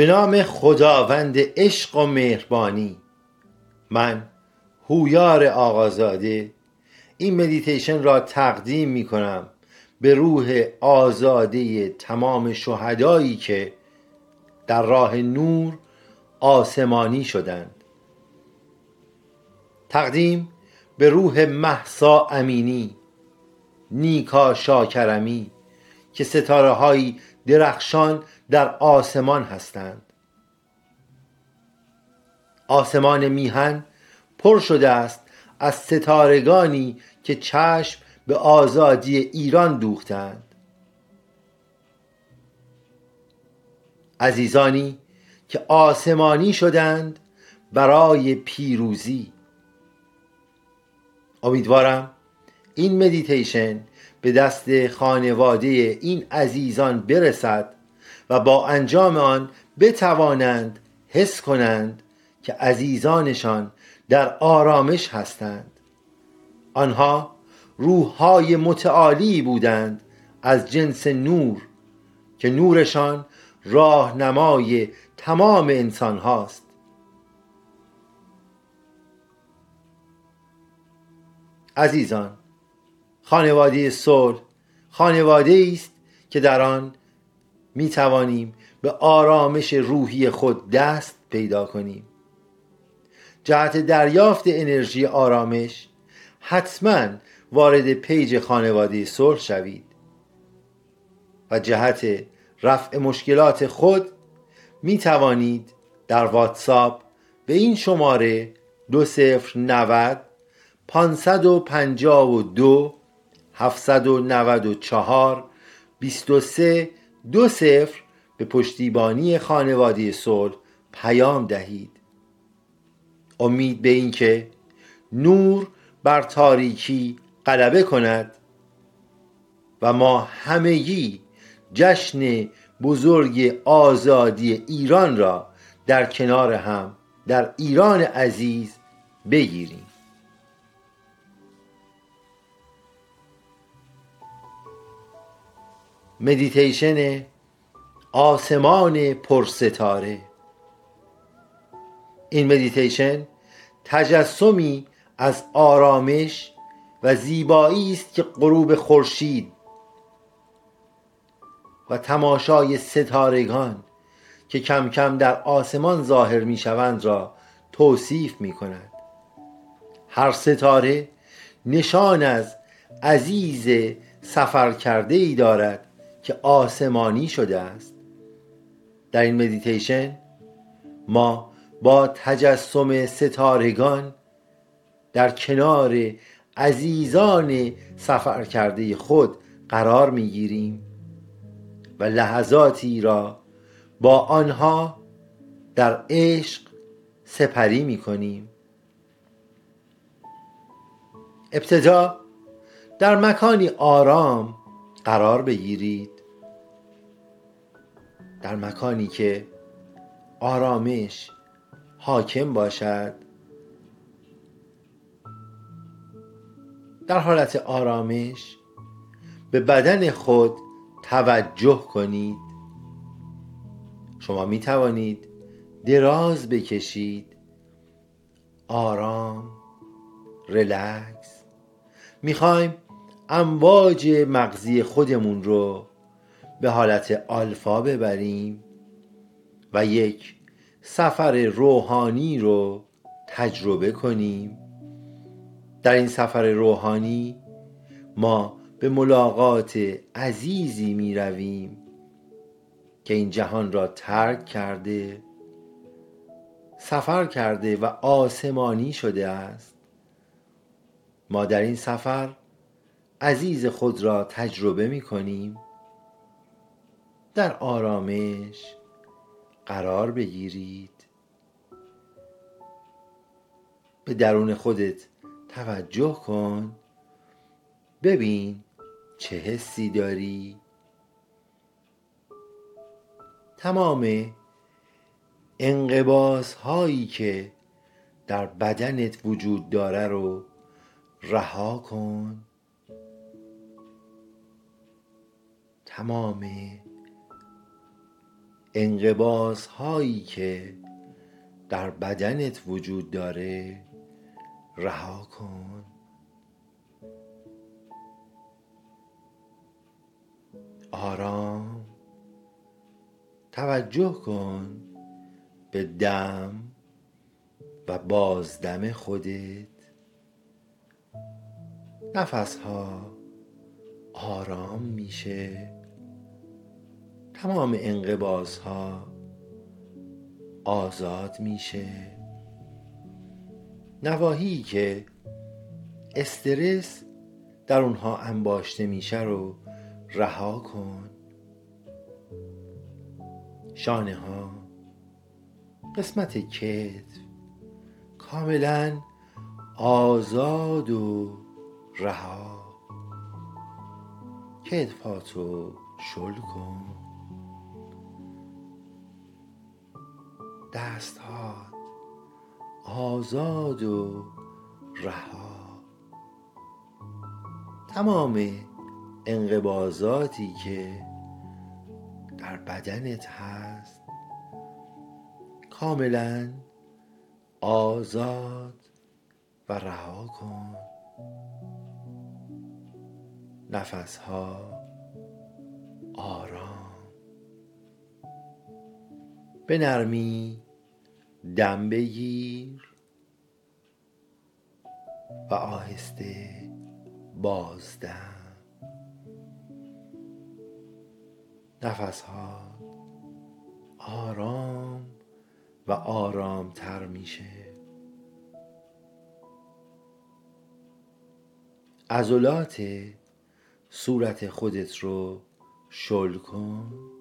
به نام خداوند عشق و مهربانی. من هویار آقازاده. این مدیتیشن را تقدیم می کنم به روح آزاده تمام شهدایی که در راه نور آسمانی شدند. تقدیم به روح محسا امینی نیکا شاکرمی که ستاره هایی درخشان در آسمان هستند. آسمان میهن پر شده است از ستارگانی که چشم به آزادی ایران دوختند. عزیزانی که آسمانی شدند برای پیروزی. امیدوارم این مدیتیشن به دست خانواده این عزیزان برسد و با انجام آن بتوانند حس کنند که عزیزانشان در آرامش هستند. آنها روحهای متعالی بودند از جنس نور که نورشان راهنمای تمام انسان هاست عزیزان خانواده صلح خانواده است که در آن می توانیم به آرامش روحی خود دست پیدا کنیم. جهت دریافت انرژی آرامش حتما وارد پیج خانواده صلح شوید و جهت رفع مشکلات خود می توانید در واتساپ به این شماره دو صفر نود پانصد و پنجاه و دو هفتصد و نود و چهار بیست و سه دو صفر به پشتیبانی خانواده صلح پیام دهید. امید به اینکه نور بر تاریکی غلبه کند و ما همگی جشن بزرگ آزادی ایران را در کنار هم در ایران عزیز بگیریم. مدیتیشن آسمان پرستاره. این مدیتیشن تجسمی از آرامش و زیبایی است که غروب خورشید و تماشای ستارگان که کم کم در آسمان ظاهر می شوند را توصیف می کند. هر ستاره نشان از عزیز سفر کرده ای دارد که آسمانی شده است. در این مدیتیشن ما با تجسم ستارگان در کنار عزیزان سفر کرده خود قرار می‌گیریم و لحظاتی را با آنها در عشق سپری می کنیم ابتدا در مکانی آرام قرار بگیرید در مکانی که آرامش حاکم باشد در حالت آرامش به بدن خود توجه کنید. شما می توانید دراز بکشید آرام ریلکس. می‌خوایم امواج مغزی خودمون رو به حالت آلفا ببریم و یک سفر روحانی رو تجربه کنیم. در این سفر روحانی ما به ملاقات عزیزی می رویم که این جهان را ترک کرده سفر کرده و آسمانی شده است. ما در این سفر عزیز خود را تجربه می کنیم. در آرامش قرار بگیرید. به درون خودت توجه کن. ببین چه حسی داری. تمام انقباس هایی که در بدنت وجود داره رو رها کن. تمام انقباز هایی که در بدنت وجود داره رها کن. آرام. توجه کن به دم و بازدم خودت. نفس ها آرام میشه. تمام انقباز ها آزاد میشه. نواحی که استرس در اونها انباشته میشه رو رها کن. شانه ها قسمت کتف کاملا آزاد و رها. کتفاتو شل کن. دستهات آزاد و رها. تمام انقباضاتی که در بدنت هست کاملا آزاد و رها کن. نفس ها آرام. به نرمی دم بگیر. و آهسته بازدم. نفس ها آرام و آرامتر میشه. عضلات صورت خودت رو شل کن.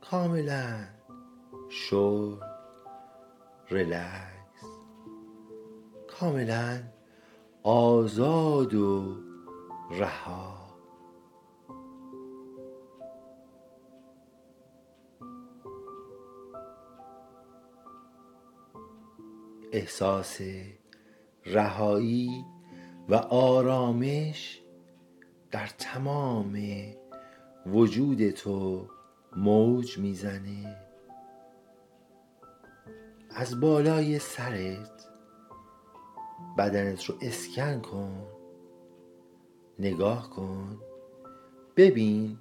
کاملا. شل ریلکس. کاملا آزاد و رها. احساس رهایی و آرامش در تمام وجود تو موج می‌زنه. از بالای سرت بدنت رو اسکن کن. نگاه کن. ببین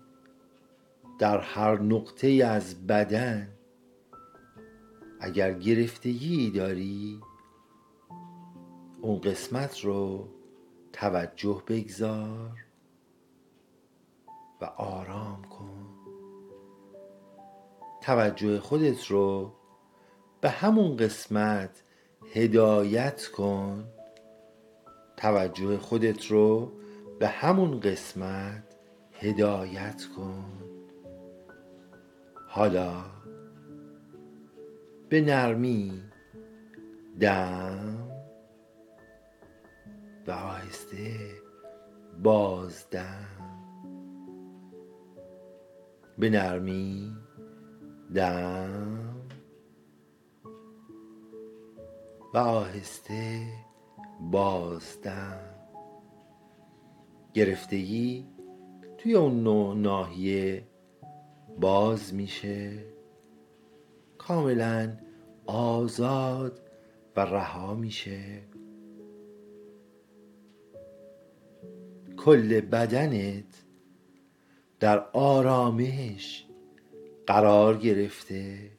در هر نقطه از بدن اگر گرفتگی داری اون قسمت رو توجه بگذار و آرام کن. توجه خودت رو به همون قسمت هدایت کن. توجه خودت رو به همون قسمت هدایت کن. حالا به نرمی دم و آهسته بازدم. به نرمی دم و آهسته بازدم. گرفتگی توی اون نوع ناحیه باز میشه. کاملا آزاد و رها میشه. کل بدنت در آرامش قرار گرفته.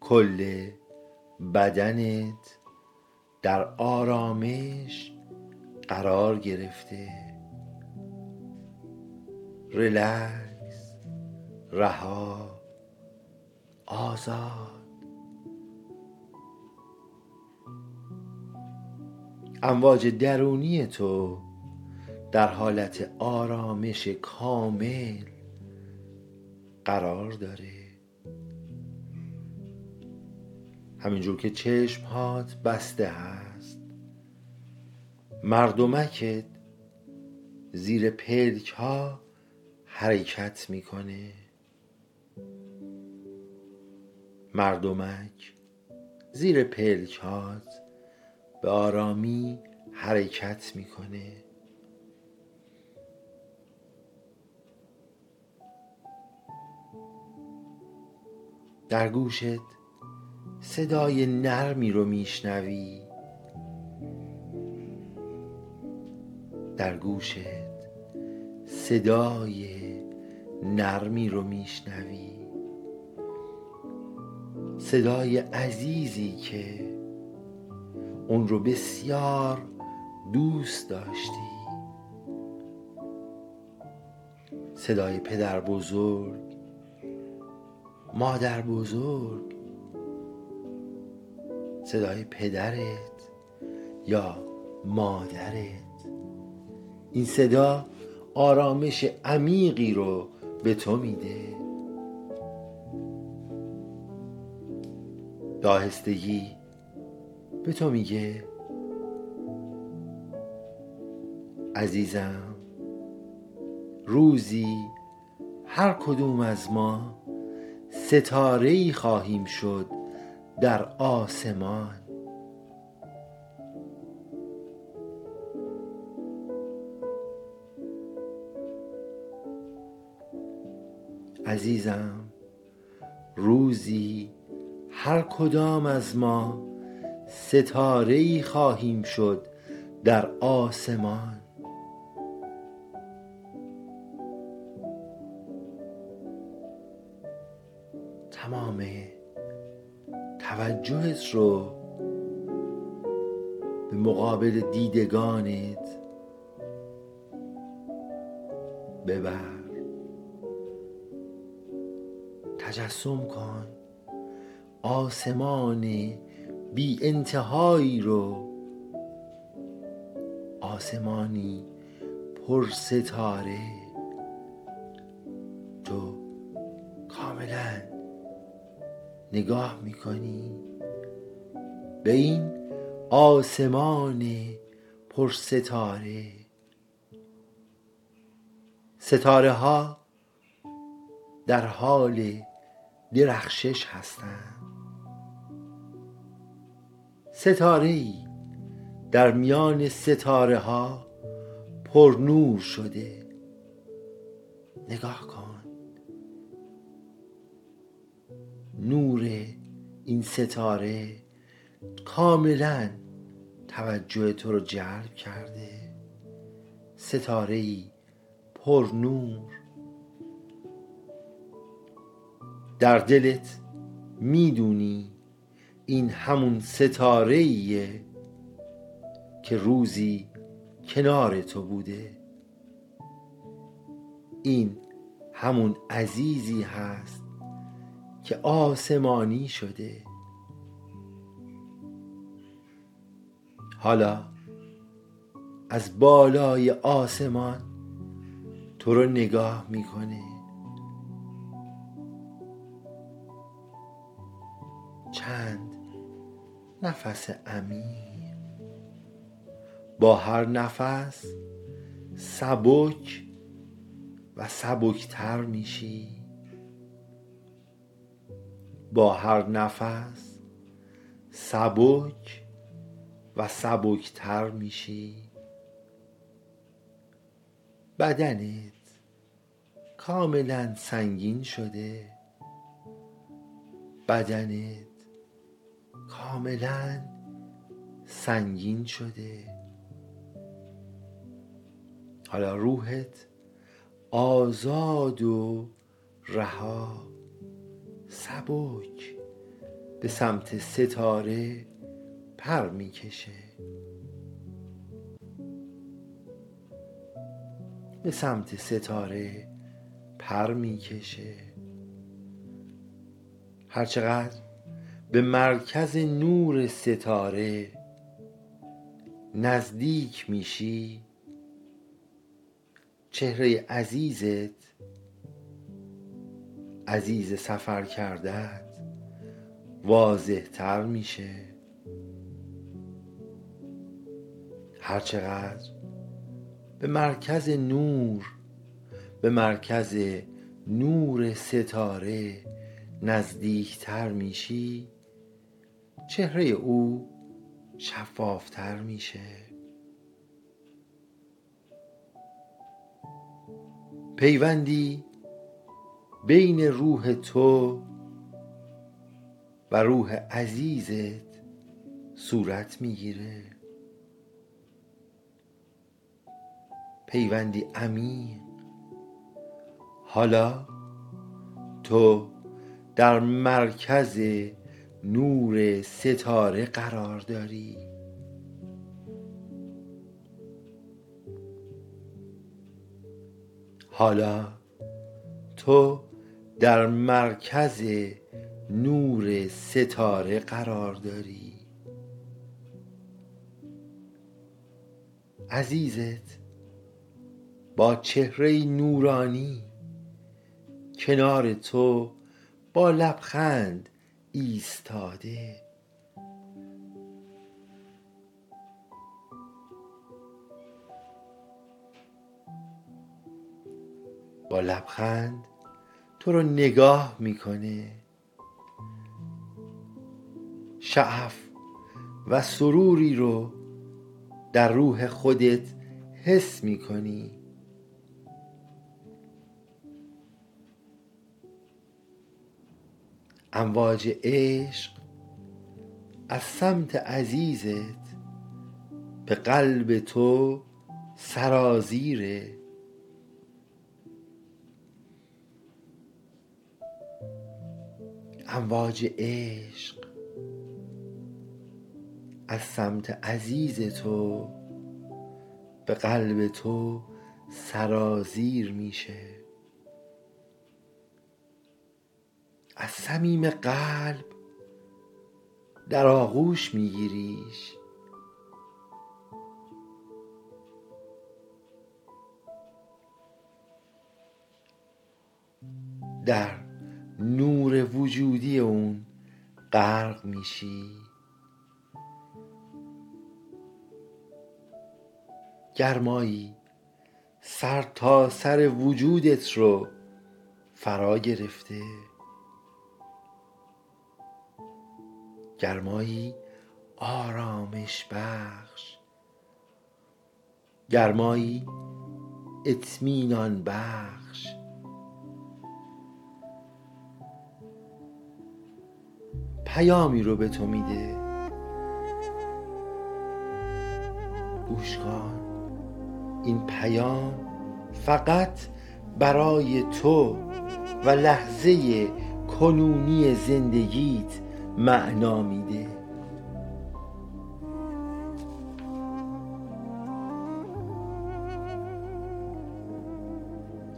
کل بدنت در آرامش قرار گرفته. ریلکس رها. آزاد. امواج درونی تو در حالت آرامش کامل قرار داره. همینجور که چشمهات بسته هست مردمکت زیر پلک ها حرکت می‌کنه. مردمک زیر پلک هات به آرامی حرکت می‌کنه. در گوشت صدای نرمی رو میشنوی. در گوشت صدای نرمی رو میشنوی. صدای عزیزی که اون رو بسیار دوست داشتی. صدای پدر بزرگ مادر بزرگ صدای پدرت یا مادرت. این صدا آرامش عمیقی رو به تو میده. داهستگی به تو میگه. عزیزم روزی هر کدوم از ما ستاره ای خواهیم شد در آسمان. عزیزم روزی هر کدام از ما ستاره ای خواهیم شد در آسمان. توجهت رو به مقابل دیدگانت ببر. تجسم کن. آسمان بی انتهایی رو آسمانی پر ستاره نگاه می‌کنی؟ به این آسمان پر ستاره ستاره ها در حال درخشش هستند. ستاره ای در میان ستاره ها پر نور شده. نگاه کن. نور این ستاره کاملا توجه تو رو جلب کرده. ستاره ای پر نور. در دلت می‌دونی این همون ستاره ایه که روزی کنار تو بوده. این همون عزیزی هست که آسمانی شده. حالا از بالای آسمان تو رو نگاه می‌کنه. چند نفس عمیق با هر نفس سبک و سبکتر میشی. با هر نفس سبک و سبکتر میشی. بدنت کاملا سنگین شده. بدنت کاملا سنگین شده. حالا روحت آزاد و رها. سبک به سمت ستاره پر می‌کشه. به سمت ستاره پر می‌کشه. هرچقدر به مرکز نور ستاره نزدیک میشی چهره عزیزت عزیز سفر کردت واضح تر میشه هرچقدر به مرکز نور به مرکز نور ستاره نزدیکتر میشی چهره او شفافتر میشه. پیوندی بین روح تو و روح عزیزت صورت می‌گیره. پیوندی عمیق حالا تو در مرکز نور ستاره قرار داری. حالا تو در مرکز نور ستاره قرار داری. عزیزت با چهره نورانی کنار تو با لبخند ایستاده. با لبخند تو رو نگاه می‌کنه. شعف و سروری رو در روح خودت حس می‌کنی. امواج عشق از سمت عزیزت به قلب تو سرازیره. امواج عشق از سمت عزیز تو به قلب تو سرازیر میشه. از صمیم قلب در آغوش میگیریش. در نور وجودی اون غرق میشی. گرمایی سر تا سر وجودت رو فرا گرفته. گرمایی آرامش بخش. گرمایی اطمینان بخش. پیامی رو به تو میده. گوش کن این پیام فقط برای تو و لحظه کنونی زندگیت معنا میده.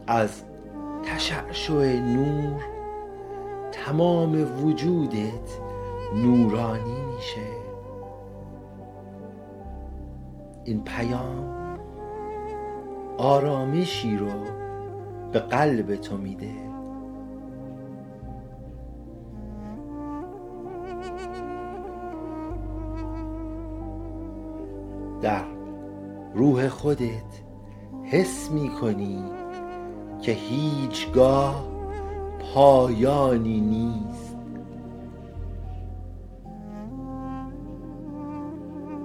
از تشعشع نور تمام وجودت نورانی میشه. این پیام آرامشی رو به قلب تو میده. در روح خودت حس می کنی که هیچگاه پایانی نیست.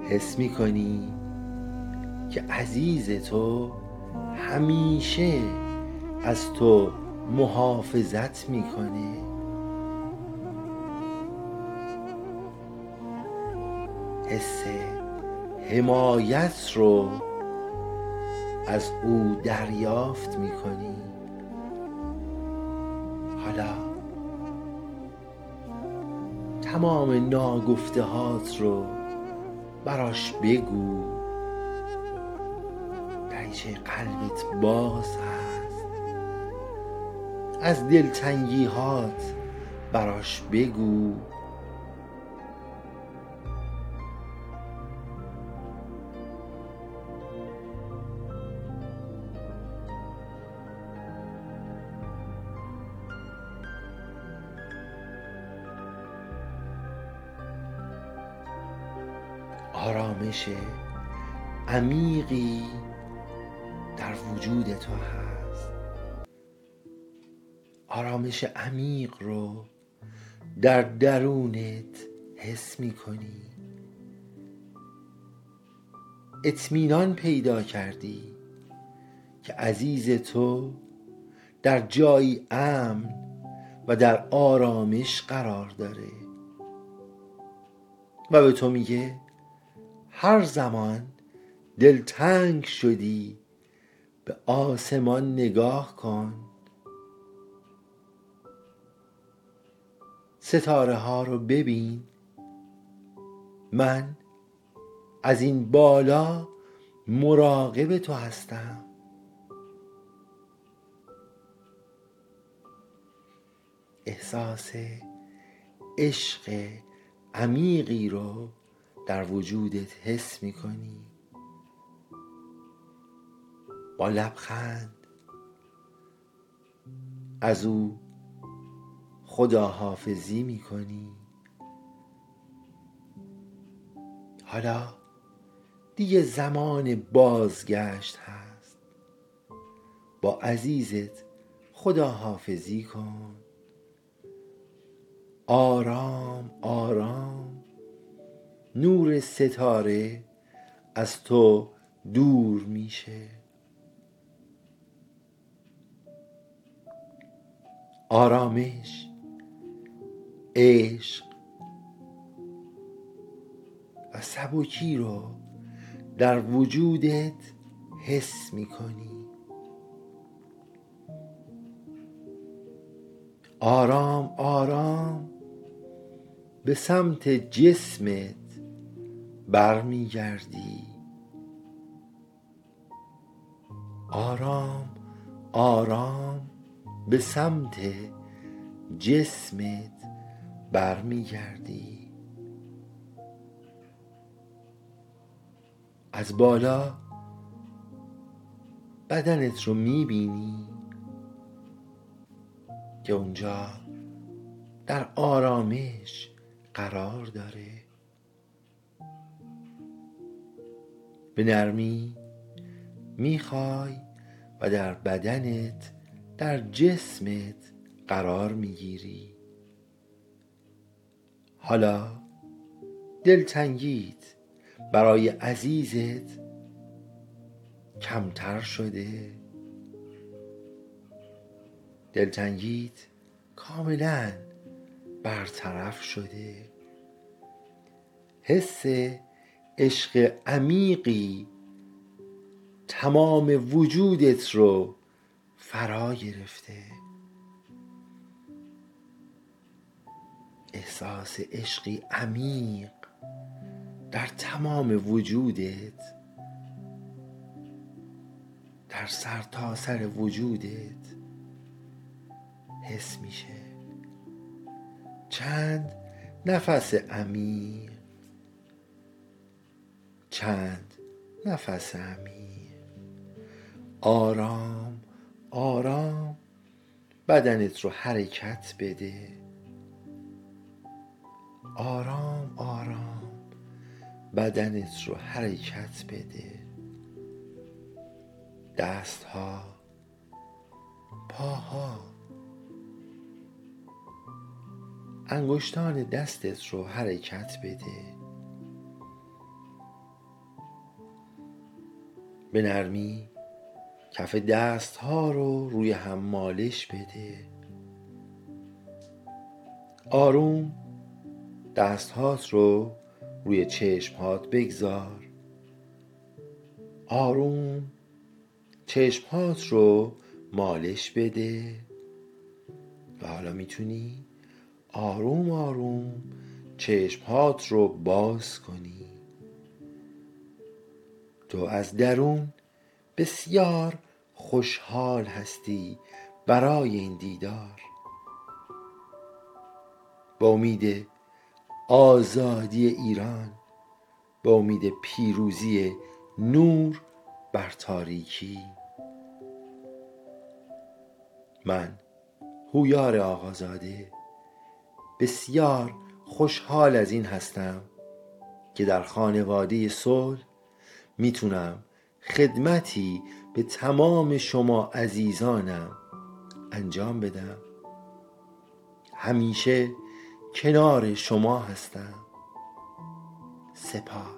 حس می کنی که عزیز تو همیشه از تو محافظت می‌کنه؟ حس حمایت رو از او دریافت می‌کنی؟ حالا تمام ناگفته هات رو براش بگو. دریچه قلبت باز هست از دلتنگی هات براش بگو. آرامش عمیقی در وجود تو هست. آرامش عمیق رو در درونت حس می کنی اطمینان پیدا کردی که عزیز تو در جایی امن و در آرامش قرار داره. و به تو میگه هر زمان دلتنگ شدی به آسمان نگاه کن. ستاره ها رو ببین. من از این بالا مراقب تو هستم. احساس عشق عمیقی رو در وجودت حس می‌کنی؟ با لبخند؟ از او خداحافظی می‌کنی؟ حالا دیگه زمان بازگشت هست. با عزیزت خداحافظی کن. آرام آرام. نور ستاره از تو دور میشه. آرامش عشق و سبکی رو در وجودت حس می‌کنی. آرام آرام به سمت جسمت برمیگردی. آرام آرام به سمت جسمت برمیگردی. از بالا بدنت رو می‌بینی که اونجا در آرامش قرار داره. به نرمی می‌خوای و در بدنت در جسمت قرار می‌گیری. حالا دلتنگیت برای عزیزت کمتر شده. دلتنگیت کاملا برطرف شده. حس عشق عمیقی تمام وجودت رو فرا گرفته. احساس عشقی عمیق در تمام وجودت در سرتاسر سر وجودت حس میشه. چند نفس عمیق چند نفس عمیق آرام آرام بدنت رو حرکت بده. آرام آرام بدنت رو حرکت بده. دست ها پاها. انگشتان دستت رو حرکت بده. به نرمی کف دست ها رو روی هم مالش بده. آروم دست هات رو روی چشم هات بگذار. آروم چشم هات رو مالش بده. و حالا می‌تونی آروم آروم چشم هات رو باز کنی. تو از درون بسیار خوشحال هستی برای این دیدار. با امید آزادی ایران با امید پیروزی نور بر تاریکی. من هویار آقازاده بسیار خوشحال از این هستم که در خانواده صلح می‌تونم خدمتی به تمام شما عزیزانم انجام بدم. همیشه کنار شما هستم. سپاس.